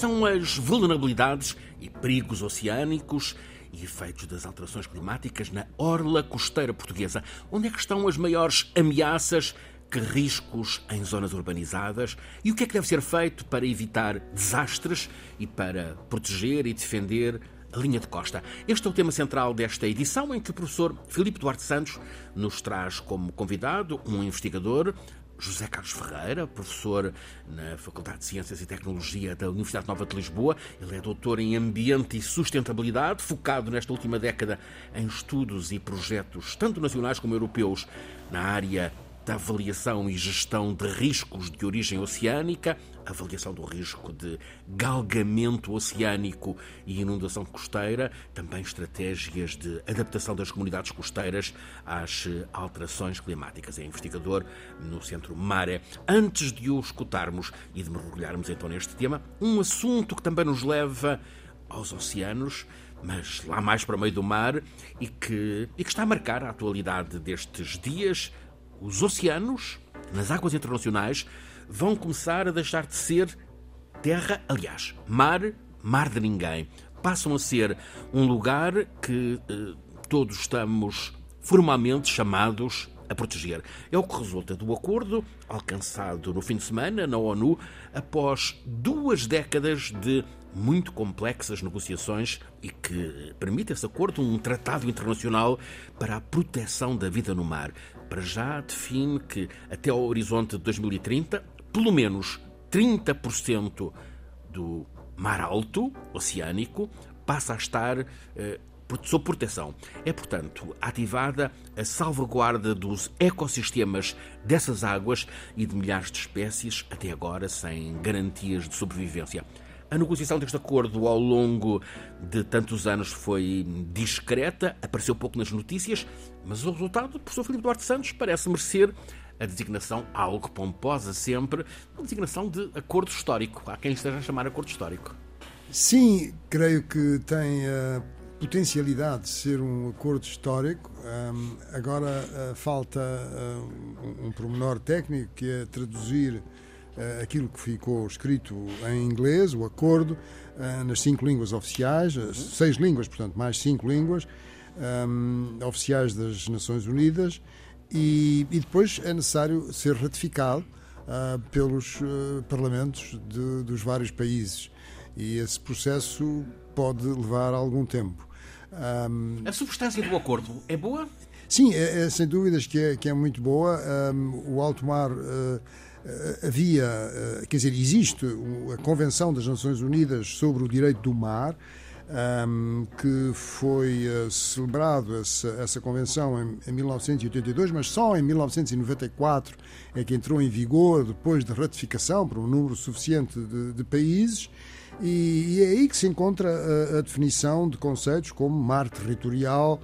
São as vulnerabilidades e perigos oceânicos e efeitos das alterações climáticas na orla costeira portuguesa? Onde é que estão as maiores ameaças? Que riscos em zonas urbanizadas? E o que é que deve ser feito para evitar desastres e para proteger e defender a linha de costa. Este é o tema central desta edição, em que o professor Filipe Duarte Santos nos traz como convidado um investigador, José Carlos Ferreira, professor na Faculdade de Ciências e Tecnologia da Universidade Nova de Lisboa. Ele é doutor em Ambiente e Sustentabilidade, focado nesta última década em estudos e projetos, tanto nacionais como europeus, na área da avaliação e gestão de riscos de origem oceânica, avaliação do risco de galgamento oceânico e inundação costeira, também estratégias de adaptação das comunidades costeiras às alterações climáticas. É investigador no Centro Mare. Antes de o escutarmos e de mergulharmos então neste tema, um assunto que também nos leva aos oceanos, mas lá mais para o meio do mar e que, e que está a marcar a atualidade destes dias, os oceanos, nas águas internacionais, vão começar a deixar de ser terra, aliás, mar, mar de ninguém. Passam a ser um lugar que eh, todos estamos formalmente chamados a proteger. É o que resulta do acordo alcançado no fim de semana na ONU após duas décadas de muito complexas negociações e que permite esse acordo um tratado internacional para a proteção da vida no mar. Para já define que até ao horizonte de 2030, pelo menos 30% do mar alto oceânico passa a estar eh, sob proteção. É, portanto, ativada a salvaguarda dos ecossistemas dessas águas e de milhares de espécies, até agora sem garantias de sobrevivência. A negociação deste acordo ao longo de tantos anos foi discreta, apareceu pouco nas notícias, mas o resultado, professor Filipe Duarte Santos, parece merecer a designação, algo pomposa sempre, a designação de acordo histórico. Há quem esteja a chamar acordo histórico. Sim, creio que tem a potencialidade de ser um acordo histórico. Agora uh, falta uh, um, um pormenor técnico que é traduzir aquilo que ficou escrito em inglês, o acordo, uh, nas cinco línguas oficiais, uhum. seis línguas, portanto, mais cinco línguas um, oficiais das Nações Unidas, e, e, depois é necessário ser ratificado uh, pelos parlamentos de, dos vários países. E esse processo pode levar algum tempo. Um, a substância do acordo é boa? Sim, é, é, sem dúvidas que é, que é muito boa. Um, o alto mar uh, eh, havia, eh, quer dizer, existe a Convenção das Nações Unidas sobre o Direito do Mar, ehm, que foi uh, celebrado essa, essa convenção em, em, 1982, mas só em 1994 é que entrou em vigor, depois de ratificação por um número suficiente de, de países. E, e, é aí que se encontra a, a, definição de conceitos como mar territorial,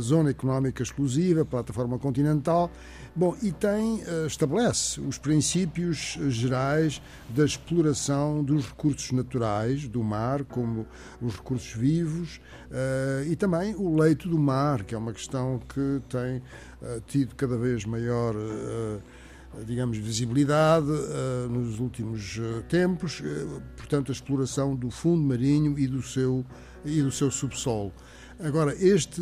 zona económica exclusiva, plataforma continental. Bom, e tem, eh, estabelece os princípios gerais da exploração dos recursos naturais do mar, como os recursos vivos, eh, e também o leito do mar, que é uma questão que tem eh, tido cada vez maior digamos, visibilidade nos últimos tempos, portanto, a exploração do fundo marinho e do seu, e do seu subsolo. Agora, este,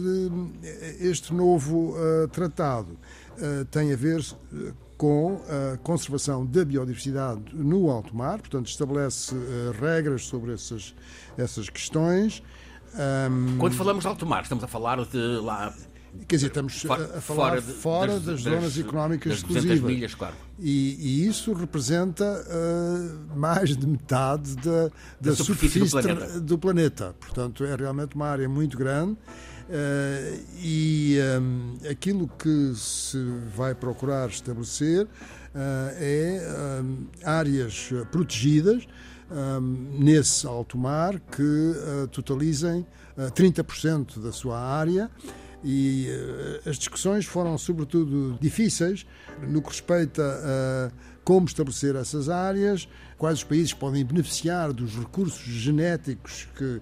este novo tratado eh, tem a ver eh, com a conservação da biodiversidade no alto mar, portanto, estabelece uh, regras sobre essas, essas questões. Um, Quando falamos de alto mar, estamos a falar de lá. Quer dizer, estamos a, a falar fora, de, fora das, das, zonas económicas das exclusivas. milhas, claro. E, e isso representa uh, mais de metade da, da, da superfície, superfície do, planeta. do planeta. Portanto, é realmente uma área muito grande. Uh, e um, aquilo que se vai procurar estabelecer uh, é um, áreas protegidas um, nesse alto mar que uh, totalizem 30% da sua área e as discussões foram sobretudo difíceis no que respeita a como estabelecer essas áreas, quais os países podem beneficiar dos recursos genéticos que,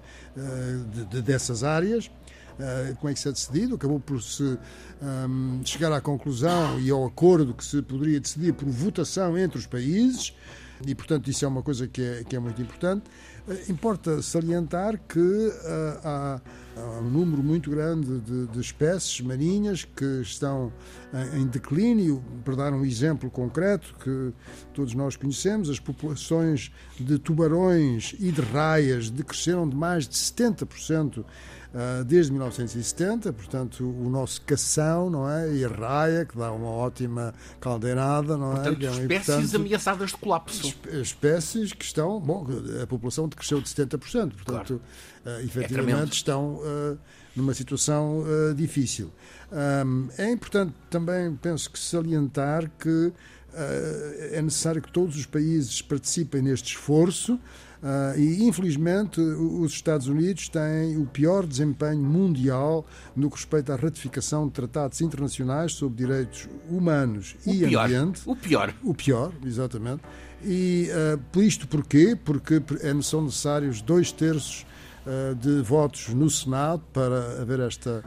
de, de, dessas áreas uh, como é que se é decidido, acabou por se um, ehm, chegar à conclusão e ao acordo que se poderia decidir por votação entre os países. E, portanto, isso é uma coisa que é, que é muito importante. Eh, importa salientar que uh, há, há, um número muito grande de, de espécies marinhas que estão em, em, declínio. Para dar um exemplo concreto que todos nós conhecemos, as populações de tubarões e de raias decresceram de mais de 70% ah, desde 1970, portanto, o nosso cação, não é? E a raia, que dá uma ótima caldeirada, não é? portanto, é? espécies ameaçadas de colapso. Espécies que estão, bom, a população cresceu de 70%, portanto, claro. uh, efetivamente é estão uh, numa situação uh, difícil. Um, é importante também, penso que, salientar que é necessário que todos os países participem neste esforço. Uh, e, infelizmente, os Estados Unidos têm o pior desempenho mundial no que respeita à ratificação de tratados internacionais sobre direitos humanos o e pior. ambiente. O pior. O pior, exatamente. E uh, isto porquê? Porque é, são necessários dois terços uh, de votos no Senado para haver esta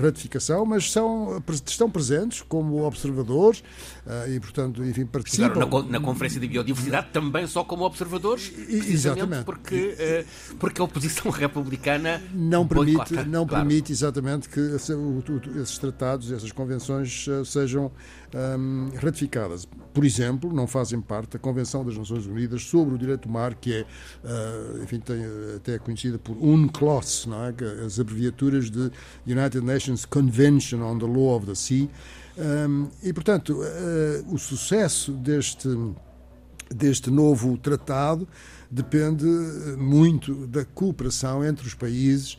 ratificação, mas são, estão presentes como observadores uh, e, portanto, enfim, participam. Na, na, Conferência de Biodiversidade também só como observadores, exatamente porque, uh, porque a oposição republicana não permite, não claro. permite exatamente que esses tratados, essas convenções sejam um, ratificadas. Por exemplo, não fazem parte da Convenção das Nações Unidas sobre o Direito do Mar, que é, uh, enfim, tem, até é conhecida por UNCLOS, é? é? as abreviaturas de United Nations Convention on the Law of the Sea. Um, e, portanto, uh, o sucesso deste, deste novo tratado depende muito da cooperação entre os países,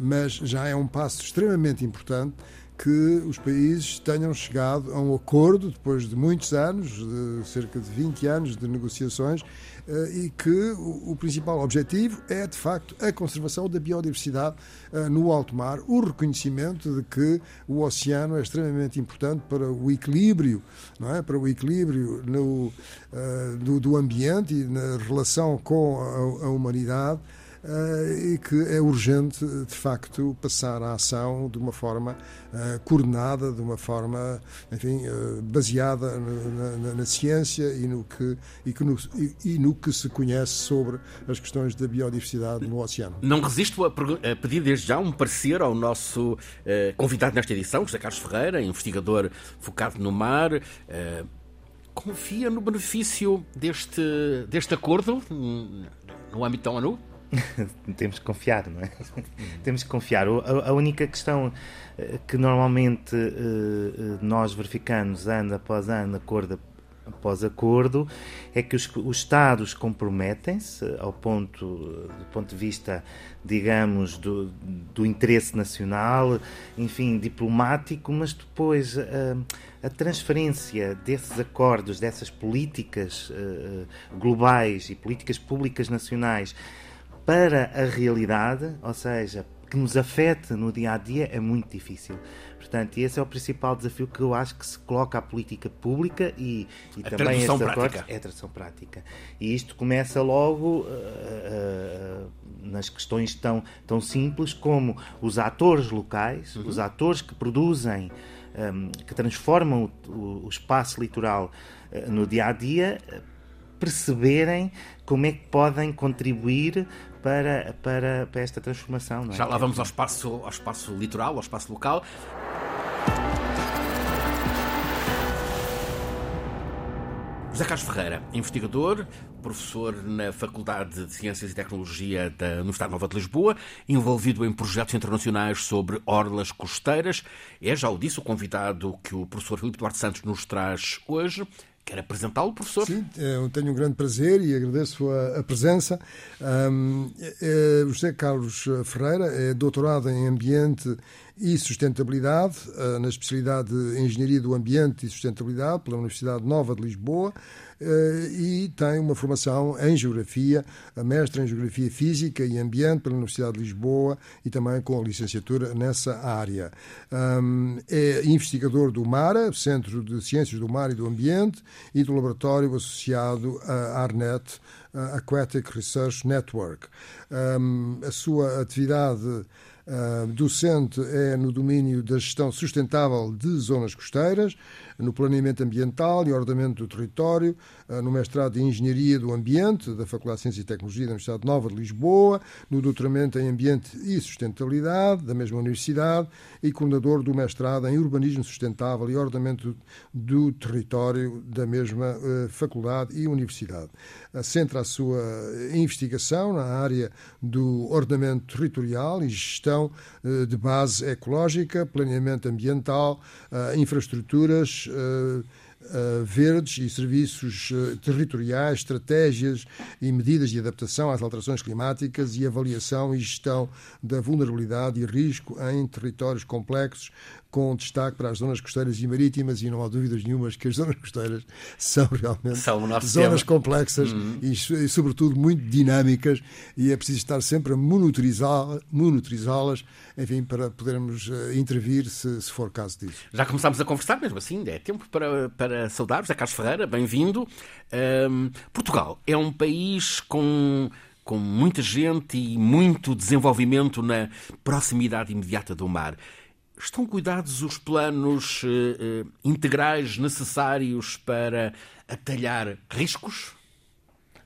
mas já é um passo extremamente importante que os países tenham chegado a um acordo depois de muitos anos, de cerca de 20 anos de negociações, eh, e que o principal objetivo é, de facto, a conservação da biodiversidade eh, no alto mar, o reconhecimento de que o oceano é extremamente importante para o equilíbrio, não é? para o equilíbrio no, eh, do, ambiente e na relação com a humanidade. Uh, e que é urgente, de facto, passar a ação de uma forma uh, coordenada, de uma forma, enfim, uh, baseada na, na, na, ciência e no, que, e, que no, e, e, no que se conhece sobre as questões da biodiversidade no oceano. Não resisto a, a pedir desde já um parecer ao nosso convidado nesta edição, José Carlos Ferreira, investigador focado no mar confia no benefício deste, deste acordo no âmbito da ONU? Temos que confiar, não é? Temos que confiar. A, a única questão eh, que normalmente eh, eh, nós verificamos ano após ano, acordo após acordo, é que os, os Estados comprometem-se ao ponto, do ponto de vista, digamos, do, do interesse nacional, enfim, diplomático, mas depois a, a transferência desses acordos, dessas políticas globais e políticas públicas nacionais para a realidade, ou seja, que nos afeta no dia a dia, é muito difícil. Portanto, esse é o principal desafio que eu acho que se coloca à política pública e, e também estes acordos é a tradução prática. E isto começa logo uh, uh, nas questões tão, tão simples como os atores locais, uhum. os atores que produzem, um, que transformam o, o espaço litoral uh, no dia a dia perceberem como é que podem contribuir para, para, para esta transformação. É? Já lá vamos ao espaço, ao espaço litoral, ao espaço local. José Carlos Ferreira, investigador, professor na Faculdade de Ciências e Tecnologia da Universidade Nova de Lisboa, envolvido em projetos internacionais sobre orlas costeiras. É, já o disse, o convidado que o professor Filipe Duarte Santos nos traz hoje. Quer apresentá-lo, professor? Sim, eu tenho um grande prazer e agradeço a, a presença. Um, é, José Carlos Ferreira é doutorado em Ambiente e Sustentabilidade, uh, na especialidade de Engenharia do Ambiente e Sustentabilidade, pela Universidade Nova de Lisboa. Eh, e tem uma formação em Geografia, a mestre em Geografia Física e Ambiente pela Universidade de Lisboa e também com a licenciatura nessa área. É investigador do MARA, Centro de Ciências do Mar e do Ambiente, e do laboratório associado à ARNET, Aquatic Research Network. A sua atividade Uh, docente é no domínio da gestão sustentável de zonas costeiras, no planeamento ambiental e ordenamento do território, no mestrado em Engenharia do Ambiente, da Faculdade de Ciência e Tecnologia da Universidade Nova de Lisboa, no doutoramento em Ambiente e Sustentabilidade, da mesma universidade, e coordenador do mestrado em Urbanismo Sustentável e Ordenamento do Território da mesma uh, faculdade e universidade. Centra a sua investigação na área do ordenamento territorial e gestão de base ecológica, planeamento ambiental, infraestruturas uh, verdes e serviços uh, territoriais, estratégias e medidas de adaptação às alterações climáticas e avaliação e gestão da vulnerabilidade e risco em territórios complexos, com destaque para as zonas costeiras e marítimas, e não há dúvidas nenhumas que as zonas costeiras são realmente são zonas tema. complexas uhum. e, e, sobretudo, muito dinâmicas, e é preciso estar sempre a monitorizá-las, monitorizá enfim, para podermos uh, intervir se, se, for caso disso. Já começámos a conversar, mesmo assim, é tempo para, para saudar-vos. É Carlos Ferreira, bem-vindo. Um, Portugal é um país com com muita gente e muito desenvolvimento na proximidade imediata do mar. Estão cuidados os planos uh, integrais necessários para atalhar riscos?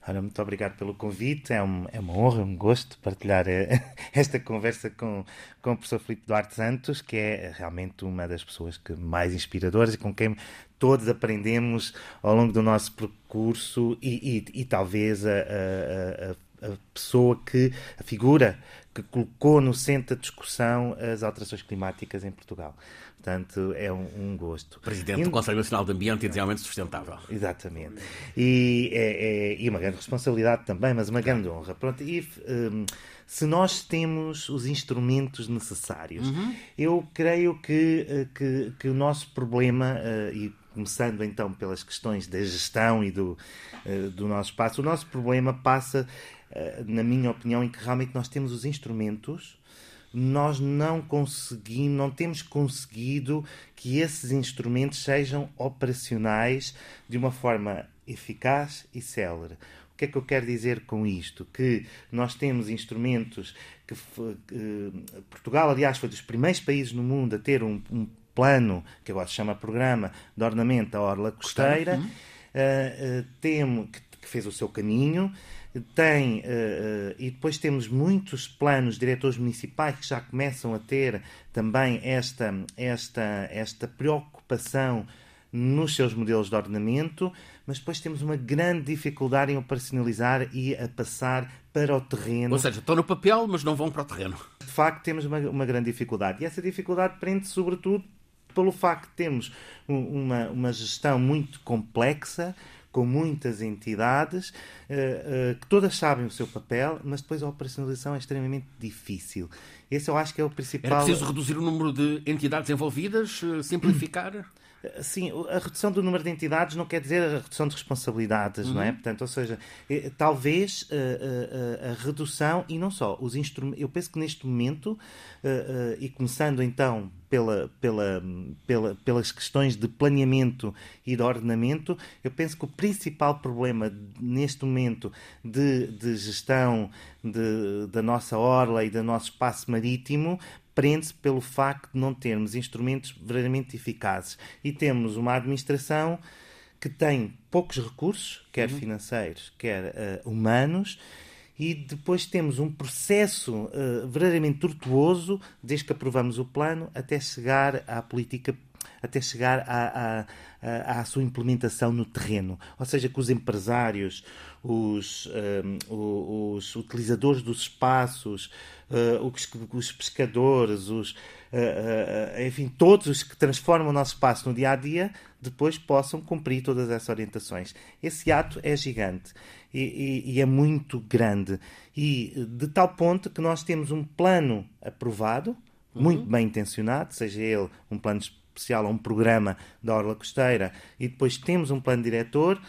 Ora, muito obrigado pelo convite. É, um, é uma honra, um gosto partilhar eh, esta conversa com, com o professor Filipe Duarte Santos, que é realmente uma das pessoas que mais inspiradoras e com quem todos aprendemos ao longo do nosso percurso e, e, e talvez a, a, a, a pessoa que, a figura que colocou no centro da discussão as alterações climáticas em Portugal. Portanto, é um, um gosto. Presidente e, do Conselho Nacional de Ambiente e Desenvolvimento Sustentável. Exatamente. E, é, é, e uma grande responsabilidade também, mas uma grande honra. Pronto, e um, se nós temos os instrumentos necessários, uhum. eu creio que, eh, que, que, o nosso problema, uh, e começando então pelas questões da gestão e do, uh, do nosso espaço, o nosso problema passa na minha opinião, em que realmente nós temos os instrumentos, nós não conseguimos, não temos conseguido que esses instrumentos sejam operacionais de uma forma eficaz e célere. O que é que eu quero dizer com isto? Que nós temos instrumentos que, Portugal, aliás, foi dos primeiros países no mundo a ter um, um plano, que agora se chama Programa de Ornamento da Orla Costeira, uh, uh, temo, que, que fez o seu caminho, tem, uh, uh, e depois temos muitos planos, diretores municipais que já começam a ter também esta, esta, esta preocupação nos seus modelos de ordenamento, mas depois temos uma grande dificuldade em operacionalizar e a passar para o terreno. Ou seja, estão no papel, mas não vão para o terreno. De facto, temos uma, uma grande dificuldade. E essa dificuldade prende sobretudo pelo facto de termos uma, uma gestão muito complexa, com muitas entidades, uh, uh, que todas sabem o seu papel, mas depois a operacionalização é extremamente difícil. Esse eu acho que é o principal. É preciso reduzir o número de entidades envolvidas, uh, simplificar? Sim, a redução do número de entidades não quer dizer a redução de responsabilidades, uhum. não é? Uhum. Portanto, ou seja, talvez a, a, a redução e não só os instrumentos. Eu penso que neste momento, e começando então pela, pela, pela, pelas questões de planeamento e de ordenamento, eu penso que o principal problema neste momento de, de gestão de, da nossa orla e do nosso espaço marítimo prende-se pelo facto de não termos instrumentos verdadeiramente eficazes e temos uma administração que tem poucos recursos, quer uhum. financeiros, quer uh, humanos, e depois temos um processo uh, verdadeiramente tortuoso, desde que aprovamos o plano, até chegar à política, até chegar à, à, à sua implementação no terreno. Ou seja, que os empresários, os, um, os utilizadores dos espaços, uh, os, os, pescadores, os, uh, uh, enfim, todos os que transformam o nosso espaço no dia a dia, depois possam cumprir todas essas orientações. Esse ato é gigante e, e, e é muito grande. E de tal ponto que nós temos um plano aprovado, uhum. muito bem intencionado, seja ele um plano especial ou um programa da Orla Costeira, e depois temos um plano diretor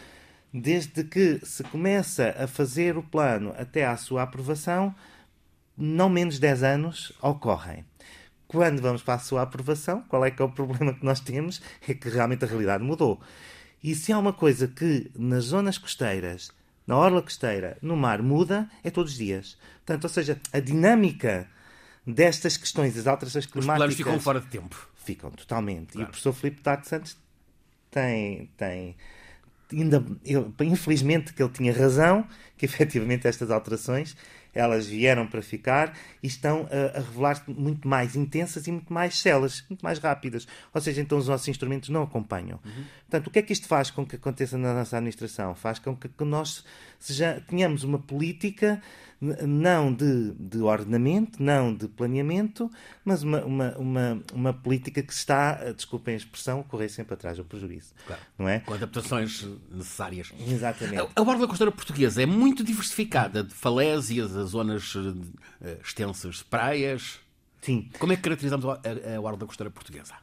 desde que se começa a fazer o plano até à sua aprovação, não menos 10 anos ocorrem. Quando vamos para a sua aprovação, qual é que é o problema que nós temos? É que realmente a realidade mudou. E se há uma coisa que nas zonas costeiras, na orla costeira, no mar, muda, é todos os dias. Portanto, ou seja, a dinâmica destas questões das alterações climáticas... Os planos ficam fora de tempo. Ficam, totalmente. Claro. E o professor Filipe Tato Santos tem, tem ainda, eu, infelizmente que ele tinha razão, que efetivamente estas alterações elas vieram para ficar e estão a, a revelar-se muito mais intensas e muito mais celas, muito mais rápidas. Ou seja, então os nossos instrumentos não acompanham. Uhum. Portanto, o que é que isto faz com que aconteça na nossa administração? Faz com que, que nós seja, tenhamos uma política não de, de ordenamento, não de planeamento, mas uma, uma, uma, uma política que está, eh, desculpem a expressão, correr sempre atrás do prejuízo. Claro. Não é? Com adaptações necessárias. Exatamente. A, a borda costeira portuguesa é muito diversificada, de falésias a zonas uh, extensas de praias. Sim. Como é que caracterizamos a, a, a borda costeira portuguesa?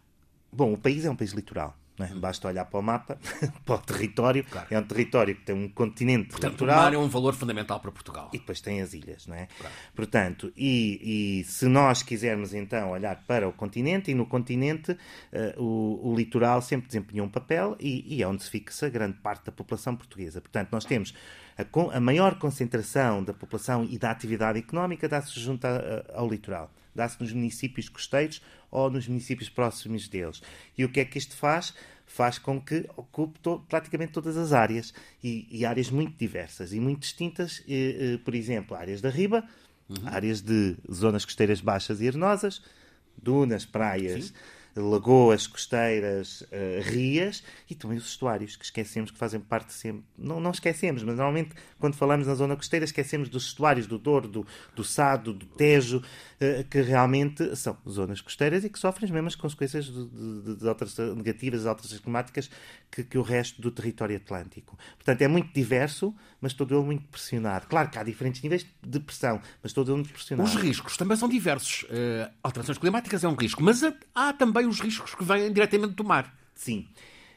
Bom, o país é um país litoral. É? Basta olhar para o mapa, para o território. Claro. É um território que tem um continente Portanto, o mar é um valor fundamental para Portugal. E depois tem as ilhas, não é? Claro. Portanto, e, e, se nós quisermos então olhar para o continente, e no continente uh, o, o, litoral sempre desempenhou um papel e, e é onde se fixa grande parte da população portuguesa. Portanto, nós temos a, maior concentração da população e da atividade económica dá-se junto ao litoral dá-se nos municípios costeiros ou nos municípios próximos deles. E o que é que isto faz? Faz com que ocupe to praticamente todas as áreas e, e, áreas muito diversas e muito distintas, e, e, por exemplo, áreas da riba, uhum. áreas de zonas costeiras baixas e arenosas, dunas, praias. Sim lagoas costeiras, uh, rias e também os estuários, que esquecemos que fazem parte sempre. Não, não esquecemos, mas normalmente quando falamos na zona costeira esquecemos dos estuários do Douro, do, do Sado, do Tejo, uh, que realmente são zonas costeiras e que sofrem as mesmas consequências de, de, de alterações negativas, alterações climáticas que, que o resto do território atlântico. Portanto, é muito diverso, mas todo ele muito pressionado. Claro que há diferentes níveis de pressão, mas todo ele muito pressionado. Os riscos também são diversos. Uh, alterações climáticas é um risco, mas há também os riscos que vêm diretamente do mar. Sim.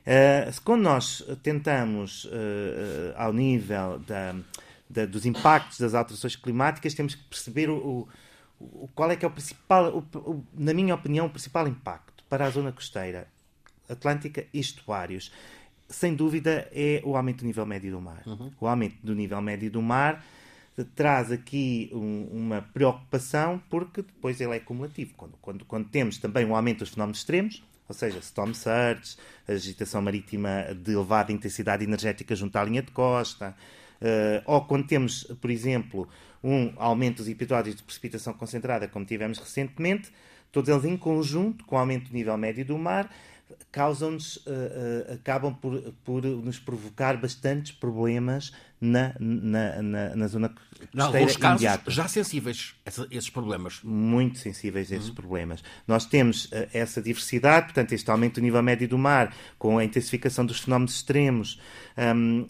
Uh, quando nós tentamos, uh, ao nível da, da, dos impactos das alterações climáticas, temos que perceber o, o, qual é que é o principal, o, na minha opinião, o principal impacto para a zona costeira atlântica e estuários. Sem dúvida é o aumento do nível médio do mar. Uhum. O aumento do nível médio do mar traz aqui um, uma preocupação porque depois ele é cumulativo. Quando, quando, quando temos também um aumento dos fenómenos extremos, ou seja, storm surge, agitação marítima de elevada intensidade energética junto à linha de costa, uh, ou quando temos, por exemplo, um aumento dos episódios de precipitação concentrada, como tivemos recentemente, todos eles em conjunto com o aumento do nível médio do mar, causam-nos, uh, uh, acabam por, por nos provocar bastantes problemas na, na, na, na zona costeira casos imediata. já sensíveis a esses problemas. Muito sensíveis a esses uhum. problemas. Nós temos uh, essa diversidade, portanto, este aumento do nível médio do mar, com a intensificação dos fenómenos extremos, um,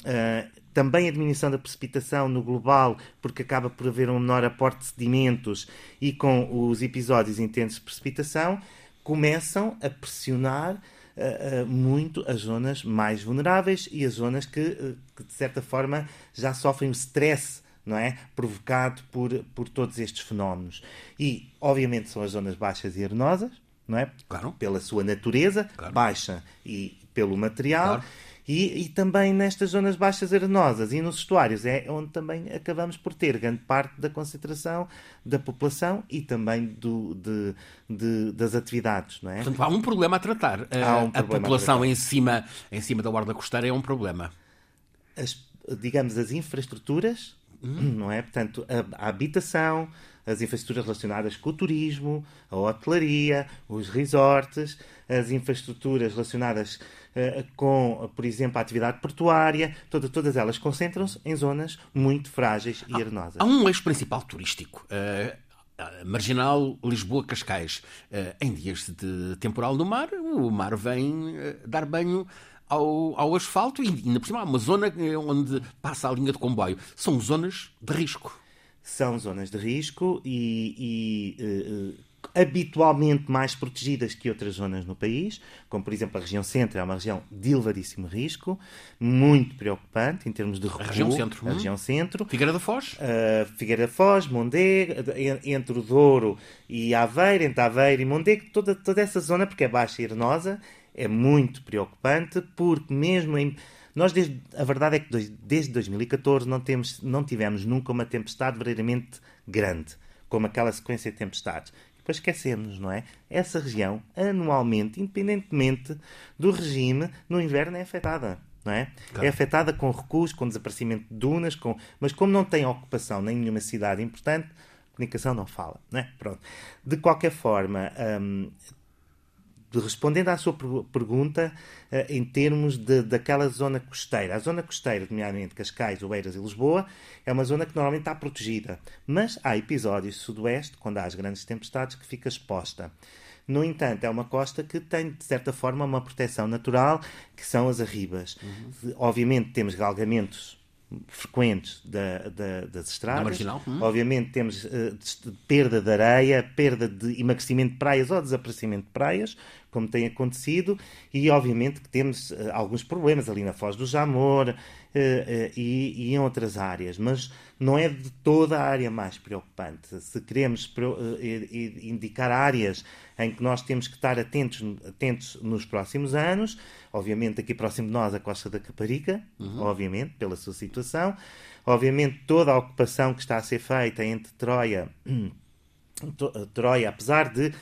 também a diminuição da precipitação no global, porque acaba por haver um menor aporte de sedimentos e com os episódios intensos de precipitação, começam a pressionar uh, uh, muito as zonas mais vulneráveis e as zonas que, uh, que, de certa forma, já sofrem o stress não é? provocado por, por todos estes fenómenos. E, obviamente, são as zonas baixas e arenosas, não é? Claro. Pela sua natureza, claro. baixa e pelo material. Claro. E, e, também nestas zonas baixas arenosas e nos estuários é onde também acabamos por ter grande parte da concentração da população e também do, de, de, das atividades. Não é? Portanto, há um problema a tratar. Um a, população a em, cima, em cima da guarda costeira é um problema. As, digamos, as infraestruturas, hum. não é? Portanto, a, a habitação, as infraestruturas relacionadas com o turismo, a hotelaria, os resorts, as infraestruturas relacionadas com, por exemplo, a atividade portuária, toda, todas elas concentram-se em zonas muito frágeis e arenosas. Há um eixo principal turístico. Uh... Marginal Lisboa-Cascais. Uh, em dias de temporal no mar, o mar vem dar banho ao, ao, asfalto e ainda por cima há uma zona onde passa a linha de comboio. São zonas de risco são zonas de risco e, e habitualmente mais protegidas que outras zonas no país, como por exemplo a região centro, é uma região de elevadíssimo risco, muito preocupante em termos de recuo. A região centro. A hum. região centro. Figueira da Foz. Uh, Figueira da Foz, Mondego, entre o Douro e Aveiro, entre Aveiro e Mondego, toda, toda essa zona, porque é baixa e arenosa, é muito preocupante, porque mesmo em nós, desde, a verdade é que desde 2014 não, temos, não tivemos nunca uma tempestade verdadeiramente grande, como aquela sequência de tempestades. Depois esquecemos, não é? Essa região, anualmente, independentemente do regime, no inverno é afetada. Não é? Claro. é afetada com recuos, com desaparecimento de dunas, com... mas como não tem ocupação nem nenhuma cidade importante, a comunicação não fala. Não é? Pronto. De qualquer forma, hum, respondendo à sua pergunta, uh, em termos de, daquela zona costeira. A zona costeira, nomeadamente Cascais, Oeiras e Lisboa, é uma zona que normalmente está protegida. Mas há episódios sudoeste, quando há as grandes tempestades, que fica exposta. No entanto, é uma costa que tem, de certa forma, uma proteção natural, que são as arribas. Uhum. Obviamente, temos galgamentos frequentes da, da, das estradas. Hum. Obviamente temos uh, perda de areia, perda de emagrecimento de praias ou desaparecimento de praias, como tem acontecido, e obviamente que temos uh, alguns problemas ali na Foz do Jamor uh, e, e, em outras áreas, mas não é de toda a área mais preocupante. Se queremos indicar áreas em que nós temos que estar atentos, atentos nos próximos anos, obviamente aqui próximo de nós a Costa da Caparica, uhum. obviamente, pela sua situação, obviamente toda a ocupação que está a ser feita entre Troia Troia, apesar de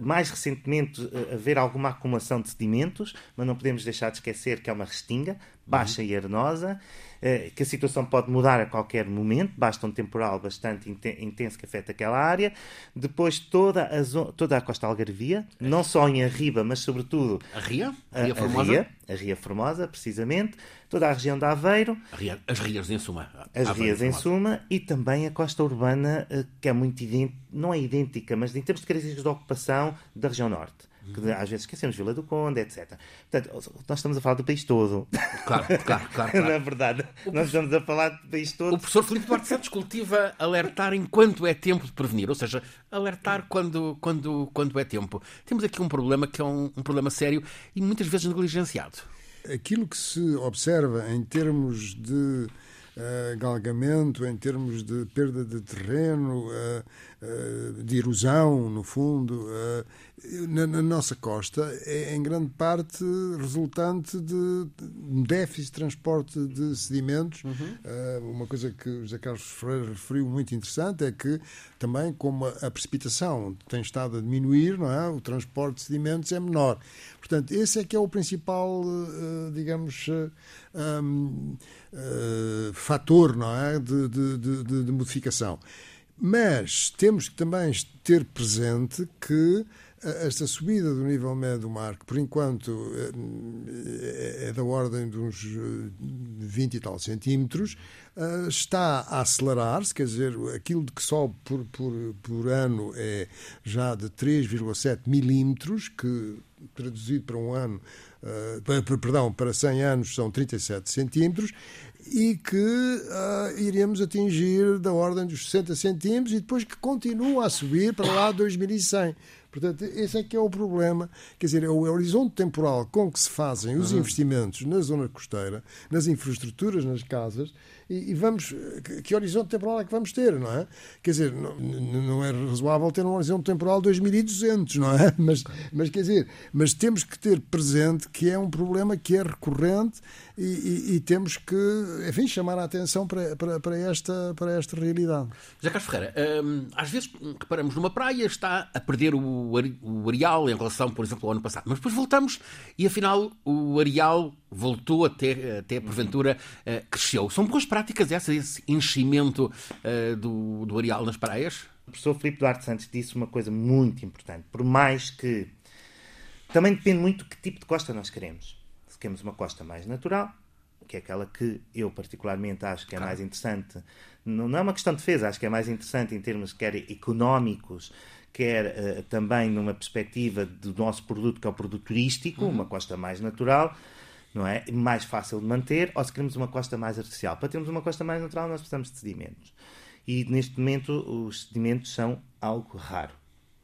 mais recentemente eh, haver alguma acumulação de sedimentos, mas não podemos deixar de esquecer que é uma restinga baixa uhum. e arenosa, que a situação pode mudar a qualquer momento, basta um temporal bastante intenso que afeta aquela área. Depois toda a, zona, toda a costa algarvia, não só em Arriba, mas sobretudo a Ria, a Ria Formosa, a Ria, a Ria Formosa precisamente, toda a região de Aveiro, Ria, as Rias em suma, as Aveiro, Rias em suma. E também a costa urbana que é muito idêntica, não é idêntica, mas em termos de características de ocupação da região norte que às vezes esquecemos Vila do Conde, etc. Portanto, nós estamos a falar do país todo. Claro, claro, claro. claro. Na verdade, o nós estamos a falar do país todo. O professor Filipe Duarte Santos cultiva alertar enquanto é tempo de prevenir, ou seja, alertar quando, quando, quando é tempo. Temos aqui um problema que é um, um problema sério e muitas vezes negligenciado. Aquilo que se observa em termos de uh, galgamento, em termos de perda de terreno, uh, de erosão, no fundo, na, na, nossa costa, é em grande parte resultante de um déficit de transporte de sedimentos. Uhum. uma coisa que o José Carlos Freire referiu muito interessante é que também, como a, a precipitação tem estado a diminuir, não é? o transporte de sedimentos é menor. Portanto, esse é que é o principal, digamos, um, uh, fator não é? de, de, de, de modificação. Mas temos que também ter presente que esta subida do nível médio do mar, que por enquanto é, é da ordem de uns 20 e tal centímetros, está a acelerar-se, quer dizer, aquilo de que sobe por, por, por ano é já de 3,7 milímetros, que traduzido para um ano uh, perdão, para 100 anos são 37 centímetros, e que uh, iremos atingir da ordem dos 60 centímetros e depois que continua a subir para lá 2100. Portanto, esse é que é o problema. Quer dizer, é o horizonte temporal com que se fazem os uhum. investimentos na zona costeira, nas infraestruturas, nas casas, e, e, vamos. Que horizonte temporal é que vamos ter, não é? Quer dizer, não, não é razoável ter um horizonte temporal 2200, não é? Mas, mas quer dizer, mas temos que ter presente que é um problema que é recorrente e, e, e temos que, enfim, chamar a atenção para, para, para, esta, para esta realidade. José Carlos Ferreira, hum, às vezes reparamos numa praia está a perder o, o areal em relação, por exemplo, ao ano passado, mas depois voltamos e afinal o areal voltou até, até porventura uh, cresceu. São boas práticas essas, esse enchimento uh, do, do areal nas praias? O professor Filipe Duarte Santos disse uma coisa muito importante. Por mais que. Também depende muito do que tipo de costa nós queremos. Queremos uma costa mais natural, que é aquela que eu particularmente acho que é mais interessante, não, não é uma questão de defesa, acho que é mais interessante em termos quer económicos, quer uh, também numa perspectiva do nosso produto, que é o produto turístico, uhum. uma costa mais natural não é? Mais fácil de manter, ou se queremos uma costa mais artificial. Para termos uma costa mais natural, nós precisamos de sedimentos. E neste momento, os sedimentos são algo raro.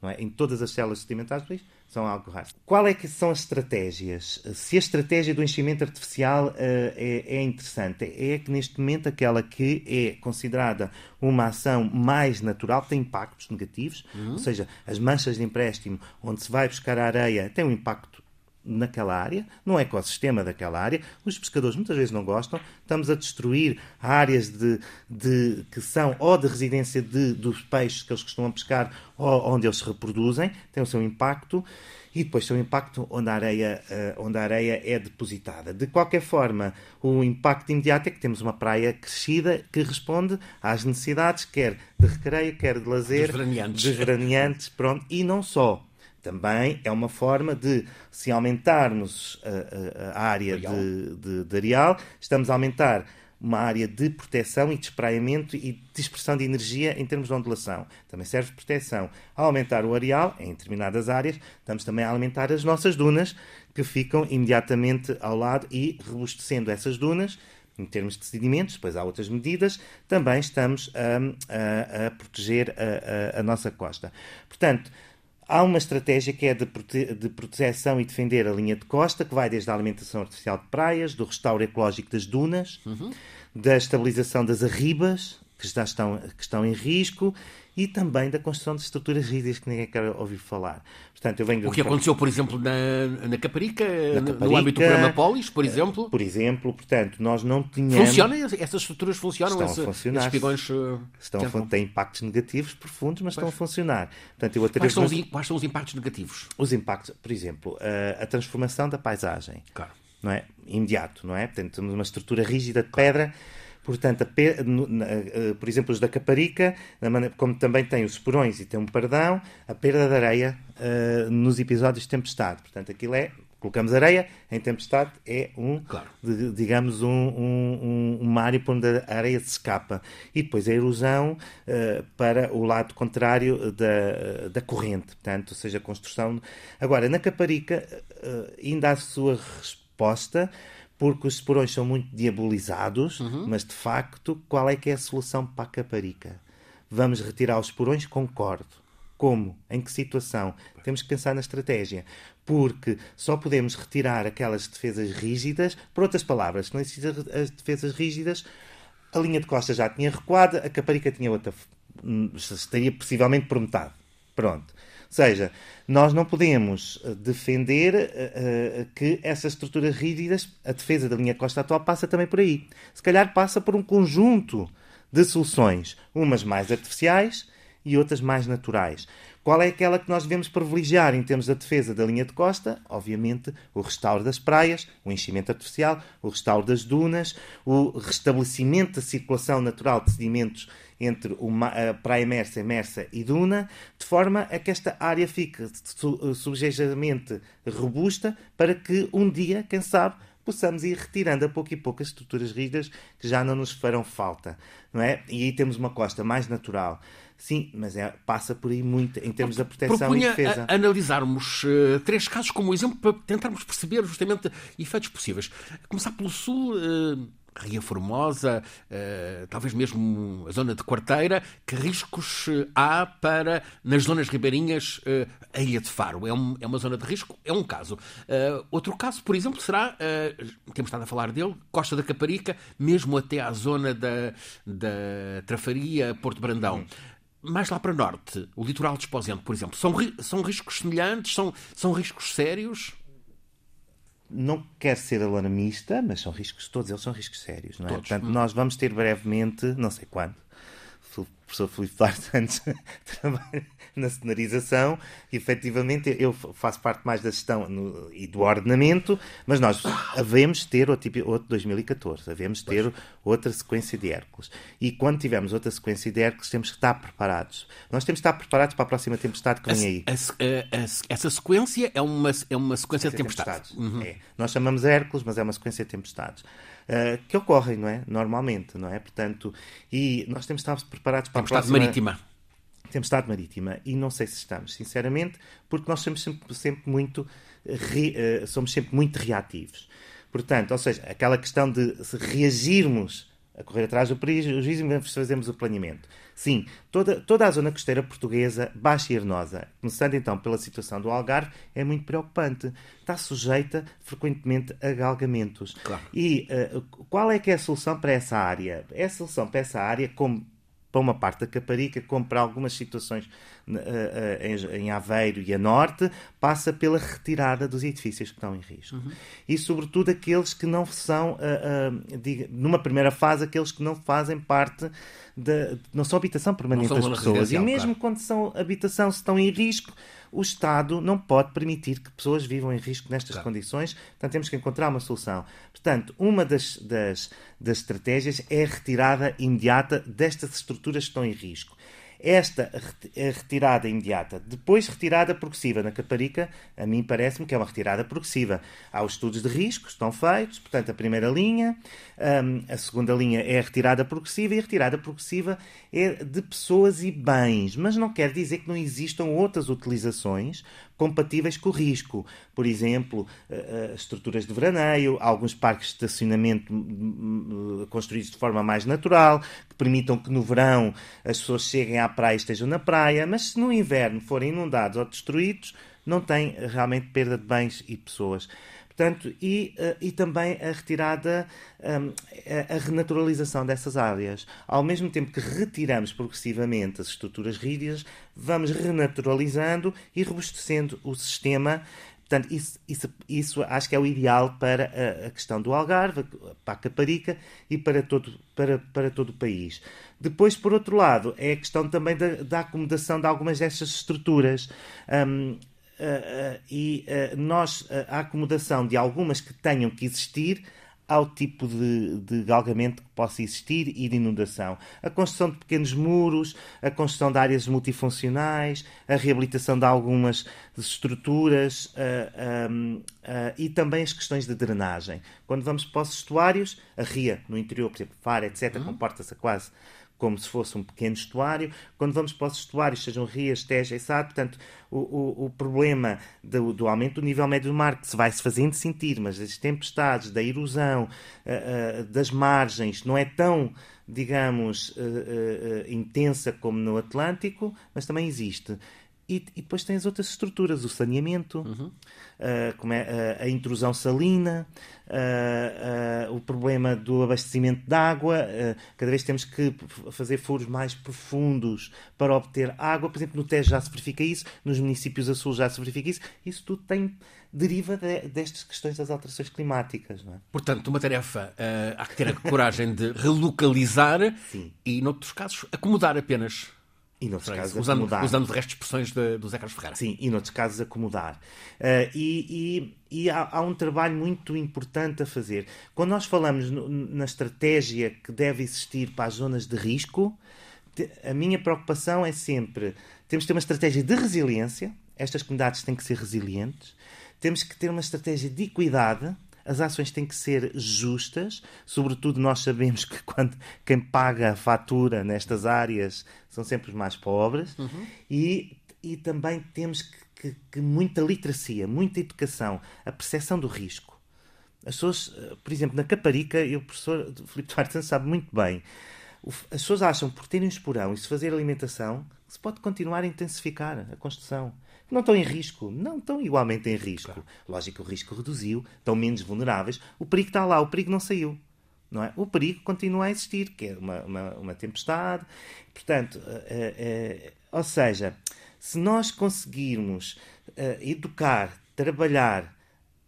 Não é? Em todas as células sedimentares do país, são algo raro. Qual é que são as estratégias? Se a estratégia do enchimento artificial uh, é, é, interessante, é que neste momento aquela que é considerada uma ação mais natural tem impactos negativos, uhum. ou seja, as manchas de empréstimo, onde se vai buscar a areia, tem um impacto naquela área, no ecossistema daquela área. Os pescadores muitas vezes não gostam. Estamos a destruir áreas de, de que são ou de residência de, dos peixes que eles costumam pescar ou onde eles se reproduzem. Tem o seu impacto e depois tem o impacto onde a, areia, uh, onde a areia é depositada. De qualquer forma, o impacto imediato é que temos uma praia crescida que responde às necessidades, quer de recreio, quer de lazer, de veraneantes, pronto, e não só. Também é uma forma de, se aumentarmos a, a, a área de, de, de areal, estamos a aumentar uma área de proteção e de espraiamento e de dispersão de energia em termos de ondulação. Também serve de proteção. Ao aumentar o areal, em determinadas áreas, estamos também a aumentar as nossas dunas, que ficam imediatamente ao lado e, robustecendo essas dunas, em termos de sedimentos, depois há outras medidas, também estamos a, a, a proteger a, a, nossa costa. Portanto, Há uma estratégia que é de, prote de proteção e defender a linha de costa, que vai desde a alimentação artificial de praias, do restauro ecológico das dunas, uhum. da estabilização das arribas, que já estão, que estão em risco, e também da construção de estruturas rígidas que ninguém quer ouvir falar. Portanto, eu venho o que aconteceu, por exemplo, na, na, Caparica, na Caparica, no âmbito do programa Polis, por exemplo? Por exemplo, portanto, nós não tínhamos... Funcionam? Essas estruturas funcionam? Estão esse, a funcionar. Espigões, uh, estão a, têm impactos negativos profundos, mas pois. estão a funcionar. Portanto, eu quais, são os, quais são os impactos negativos? Os impactos, por exemplo, a, a transformação da paisagem. Claro. Não é? Imediato, não é? Portanto, temos uma estrutura rígida de pedra... Claro Portanto, na, uh, por exemplo, os da Caparica, como também tem os esporões e tem um pardão, a perda de areia uh, nos episódios de tempestade. Portanto, aquilo é colocamos areia, em tempestade é um, claro. de, digamos, um, um, uma área por onde a areia se escapa. E depois a erosão uh, para o lado contrário da, da corrente, portanto, ou seja, a construção. Agora, na Caparica, uh, ainda há a sua resposta, porque os esporões são muito diabolizados, uhum. mas de facto, qual é que é a solução para a caparica? Vamos retirar os esporões? Concordo. Como? Em que situação? Temos que pensar na estratégia. Porque só podemos retirar aquelas defesas rígidas, por outras palavras, se não existem as defesas rígidas, a linha de costa já tinha recuado, a caparica tinha outra. Hum, estaria possivelmente por metade. Pronto seja, nós não podemos eh, defender uh, que essas estruturas rígidas, a defesa da linha costa atual passa também por aí. Se calhar passa por um conjunto de soluções, umas mais artificiais e outras mais naturais. Qual é aquela que nós devemos privilegiar em termos da defesa da linha de costa? Obviamente, o restauro das praias, o enchimento artificial, o restauro das dunas, o restabelecimento da circulação natural de sedimentos entre a praia Mersa, Mersa e Duna, de forma a que esta área fique subjetivamente robusta para que um dia, quem sabe, possamos ir retirando a pouco e pouco as estruturas rígidas que já não nos farão falta, não é? E aí temos uma costa mais natural. Sim, mas é, passa por aí muito em termos da proteção Propunha e defesa. A, analisarmos uh, três casos como exemplo para tentarmos perceber justamente efeitos possíveis. Começar pelo sul, uh, Ria Formosa, uh, talvez mesmo a zona de Quarteira, que riscos há para, nas zonas ribeirinhas, uh, a Ilha de Faro? É, um, é, uma zona de risco? É um caso. outro caso, por exemplo, será, temos estado a falar dele, Costa da Caparica, mesmo até à zona da, da Trafaria, Porto Brandão. Hum mais lá para norte, o litoral de Esposente, por exemplo, são, são riscos semelhantes? São, são riscos sérios? Não quer ser alarmista, mas são riscos, todos eles são riscos sérios, não é? Todos. Portanto, nós vamos ter brevemente, não sei quando, professor Filipe antes trabalha na cenarização e efetivamente eu faço parte mais da gestão no, e do ordenamento, mas nós havemos ter outro, outro 2014, havemos ter pois. outra sequência de Hércules. E quando tivermos outra sequência de Hércules, temos que estar preparados. Nós temos que estar preparados para a próxima tempestade que vem aí. A, a, a, essa sequência é uma, é uma sequência, sequência de tempestades. tempestades. Uhum. É. Nós chamamos Hércules, mas é uma sequência de tempestades. Uh, que ocorrem, não é? Normalmente, não é? Portanto, e nós temos que estar preparados para tempestade marítima tempestade marítima e não sei se estamos, sinceramente, porque nós somos sempre, sempre muito re, uh, somos sempre muito reativos. Portanto, ou seja, aquela questão de reagirmos a correr atrás do prejuízo e fazemos o planeamento. Sim, toda, toda a zona costeira portuguesa, baixa e arenosa, começando então pela situação do Algarve, é muito preocupante. Está sujeita frequentemente a galgamentos. Claro. E uh, qual é que é a solução para essa área? É a solução para essa área, como para uma parte da Caparica, como para algumas situações uh, uh, em Aveiro e a Norte, passa pela retirada dos edifícios que estão em risco. Uhum. E, sobretudo, aqueles que não são, uh, diga, numa primeira fase, aqueles que não fazem parte da. não são habitação permanente das pessoas. E mesmo claro. quando são habitação, se estão em risco, o Estado não pode permitir que pessoas vivam em risco nestas claro. condições, portanto temos que encontrar uma solução. Portanto, uma das, das, das estratégias é a retirada imediata destas estruturas que estão em risco. Esta é retirada imediata, depois retirada progressiva. Na Caparica, a mim parece-me que é uma retirada progressiva. Há os estudos de risco, estão feitos, portanto, a primeira linha, um, a segunda linha é a retirada progressiva e a retirada progressiva é de pessoas e bens, mas não quer dizer que não existam outras utilizações compatíveis com o risco. Por exemplo, uh, estruturas de veraneio, alguns parques de estacionamento uh, construídos de forma mais natural, que permitam que no verão as pessoas cheguem à praia e estejam na praia, mas se no inverno forem inundados ou destruídos, não tem realmente perda de bens e pessoas. Portanto, e, uh, e também a retirada, um, a, a, renaturalização dessas áreas. Ao mesmo tempo que retiramos progressivamente as estruturas rígidas, vamos renaturalizando e robustecendo o sistema Portanto, isso, isso, isso, acho que é o ideal para a, a, questão do Algarve, para a Caparica e para todo, para, para todo o país. Depois, por outro lado, é a questão também da, da acomodação de algumas destas estruturas. Um, uh, e uh, nós, a acomodação de algumas que tenham que existir ao tipo de, de galgamento que possa existir e de inundação. A construção de pequenos muros, a construção de áreas multifuncionais, a reabilitação de algumas estruturas uh, um, uh, e também as questões de drenagem. Quando vamos para os estuários, a ria no interior, por exemplo, Faro, etc., uhum. comporta-se quase como se fosse um pequeno estuário. Quando vamos para os estuários, sejam rias, e sado, portanto, o, o, o problema do, do, aumento do nível médio do mar, que se vai se fazendo sentir, mas das tempestades, da erosão, uh, uh, das margens, não é tão digamos, uh, intensa como no Atlântico, mas também existe. E, e, depois tem as outras estruturas, o saneamento, uhum. uh, como é, uh, a intrusão salina, uh, o problema do abastecimento de água. cada vez temos que fazer furos mais profundos para obter água. Por exemplo, no Tejo já se verifica isso, nos municípios a sul já se verifica isso. Isso tudo tem deriva de, destas questões das alterações climáticas. É? Portanto, uma tarefa há que ter a coragem de relocalizar Sim. e, noutros casos, acomodar apenas. E noutros casos usando, acomodar. Usando de resto expressões de, do Zé Carlos Ferreira. Sim, e noutros casos acomodar. Uh, e, e, e há, há, um trabalho muito importante a fazer. Quando nós falamos no, na estratégia que deve existir para as zonas de risco, a minha preocupação é sempre temos que ter uma estratégia de resiliência. Estas comunidades têm que ser resilientes. Temos que ter uma estratégia de equidade as ações têm que ser justas, sobretudo nós sabemos que quando quem paga a fatura nestas áreas são sempre os mais pobres, uhum. e, e também temos que, que, que muita literacia, muita educação, a percepção do risco. As pessoas, eh, por exemplo, na Caparica, o professor Filipe Duarte sabe muito bem, as pessoas acham por terem um esporão e se fazer alimentação, se pode continuar a intensificar a construção não estão em risco. Não estão igualmente em risco. Claro. Lógico que o risco reduziu, estão menos vulneráveis. O perigo está lá, o perigo não saiu. Não é? O perigo continua a existir, que é uma, uma, uma tempestade. Portanto, é, é, ou seja, se nós conseguirmos é, educar, trabalhar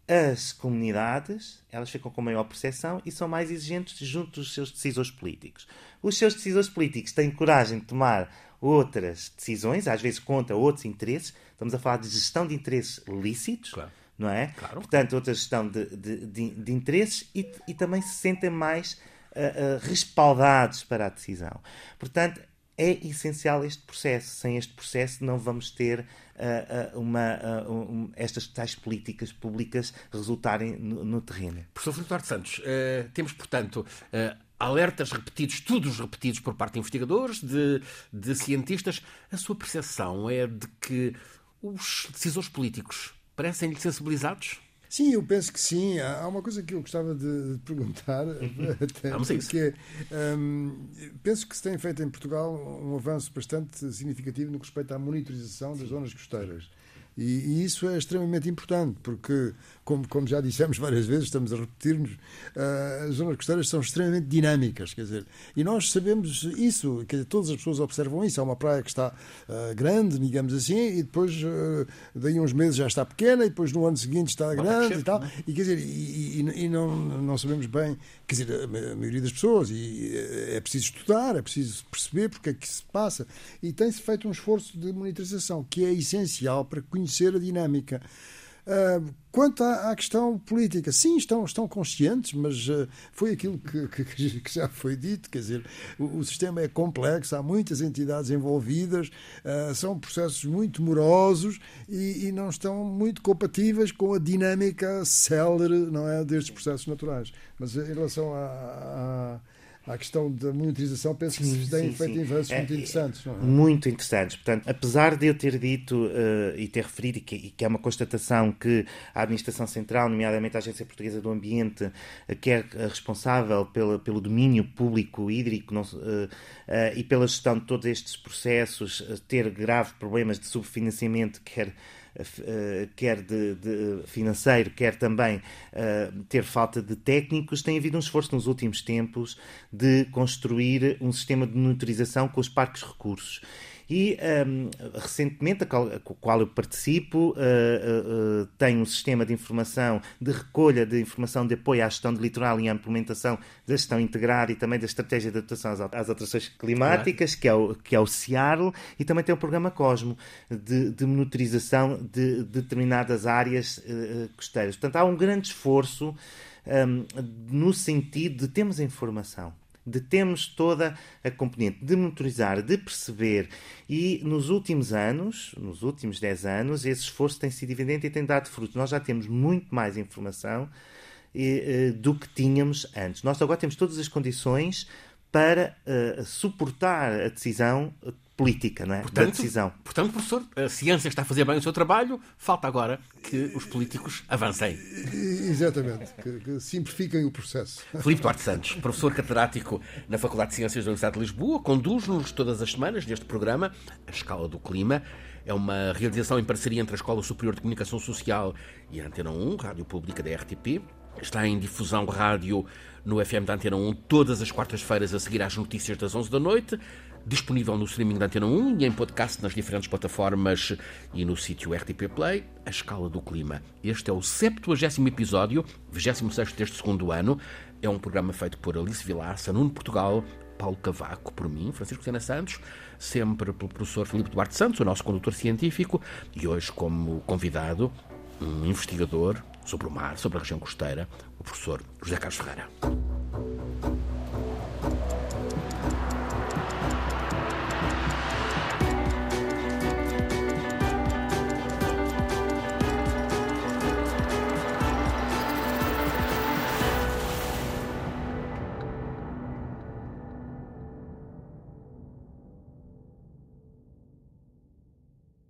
as comunidades, elas ficam com maior percepção e são mais exigentes junto dos seus decisores políticos. Os seus decisores políticos têm coragem de tomar outras decisões, às vezes contra outros interesses. Estamos a falar de gestão de interesses lícitos, claro. não é? Claro. Portanto, outra gestão de, de, de, de interesses e, e, também se sentem mais uh, uh, respaldados para a decisão. Portanto, é essencial este processo. Sem este processo não vamos ter uh, uma, uh, um, estas tais políticas públicas resultarem no, no terreno. Professor Filipe Duarte Santos, uh, temos, portanto, alertas repetidos, estudos repetidos por parte de investigadores, de, de cientistas. A sua percepção é de que os decisores políticos parecem-lhe sensibilizados? Sim, eu penso que sim. Há uma coisa que eu gostava de, perguntar. Até, Vamos. Porque, um, penso que se tem feito em Portugal um avanço bastante significativo no que respeita à monitorização das zonas costeiras. E, e, isso é extremamente importante, porque como, como já dissemos várias vezes, estamos a repetir-nos, uh, as zonas costeiras são extremamente dinâmicas, quer dizer, e nós sabemos isso, quer dizer, todas as pessoas observam isso. Há uma praia que está uh, grande, digamos assim, e depois, uh, daí uns meses já está pequena, e depois no ano seguinte está grande e tal, e quer dizer, e, e, e não, não sabemos bem, quer dizer, a maioria das pessoas, e é preciso estudar, é preciso perceber porque é que se passa, e tem-se feito um esforço de monitorização que é essencial para conhecer a dinâmica. Quanto à, à, questão política, sim, estão, estão conscientes, mas uh, foi aquilo que, que, que, já foi dito, quer dizer, o, o, sistema é complexo, há muitas entidades envolvidas, uh, são processos muito morosos e, e, não estão muito compatíveis com a dinâmica célere não é, destes processos naturais. Mas em relação a, a à questão da monitorização, penso que se têm feito avanços muito é, interessantes. É? Muito interessantes. Portanto, apesar de eu ter dito uh, e ter referido, e que, e que, é uma constatação que a Administração Central, nomeadamente a Agência Portuguesa do Ambiente, uh, que é responsável pela, pelo domínio público hídrico não, uh, e pela gestão de todos estes processos, ter graves problemas de subfinanciamento, quer eh, quer de, de, financeiro, quer também uh, ter falta de técnicos, tem havido um esforço nos últimos tempos de construir um sistema de monitorização com os parques recursos. E um, recentemente, com o qual eu participo, uh, uh, uh, tem um sistema de informação, de recolha de informação de apoio à gestão de litoral e à implementação da gestão integrada e também da estratégia de adaptação às, às alterações climáticas, que, é o, que é o Ciaro, e também tem o programa Cosmo, de, de monitorização de, de determinadas áreas costeiras. Portanto, há um grande esforço um, no sentido de termos a informação de termos toda a componente de monitorizar, de perceber. E nos últimos anos, nos últimos 10 anos, esse esforço tem sido evidente e tem dado fruto. Nós já temos muito mais informação eh, do que tínhamos antes. Nós agora temos todas as condições para uh, suportar a decisão política, não é? Portanto, da decisão. Portanto, professor, a ciência está a fazer bem o seu trabalho, falta agora que os políticos avancem. Exatamente, que, que simplifiquem o processo. Filipe Duarte Santos, professor catedrático na Faculdade de Ciências da Universidade de Lisboa, conduz-nos todas as semanas neste programa, A Escala do Clima. É uma realização em parceria entre a Escola Superior de Comunicação Social e a Antena 1, Rádio Pública da RTP. Está em difusão rádio no FM da Antena 1 todas as quartas-feiras a seguir às notícias das 11 da noite disponível no streaming da Antena 1 e em podcast nas diferentes plataformas e no sítio RTP Play, A Escala do Clima. Este é o 70 episódio, 26 deste segundo ano. É um programa feito por Alice Vilaça, Nuno Portugal, Paulo Cavaco, por mim, Francisco Sena Santos, sempre pelo professor Filipe Duarte Santos, o nosso condutor científico, e hoje como convidado, um investigador sobre o mar, sobre a região costeira, o professor José Carlos Ferreira.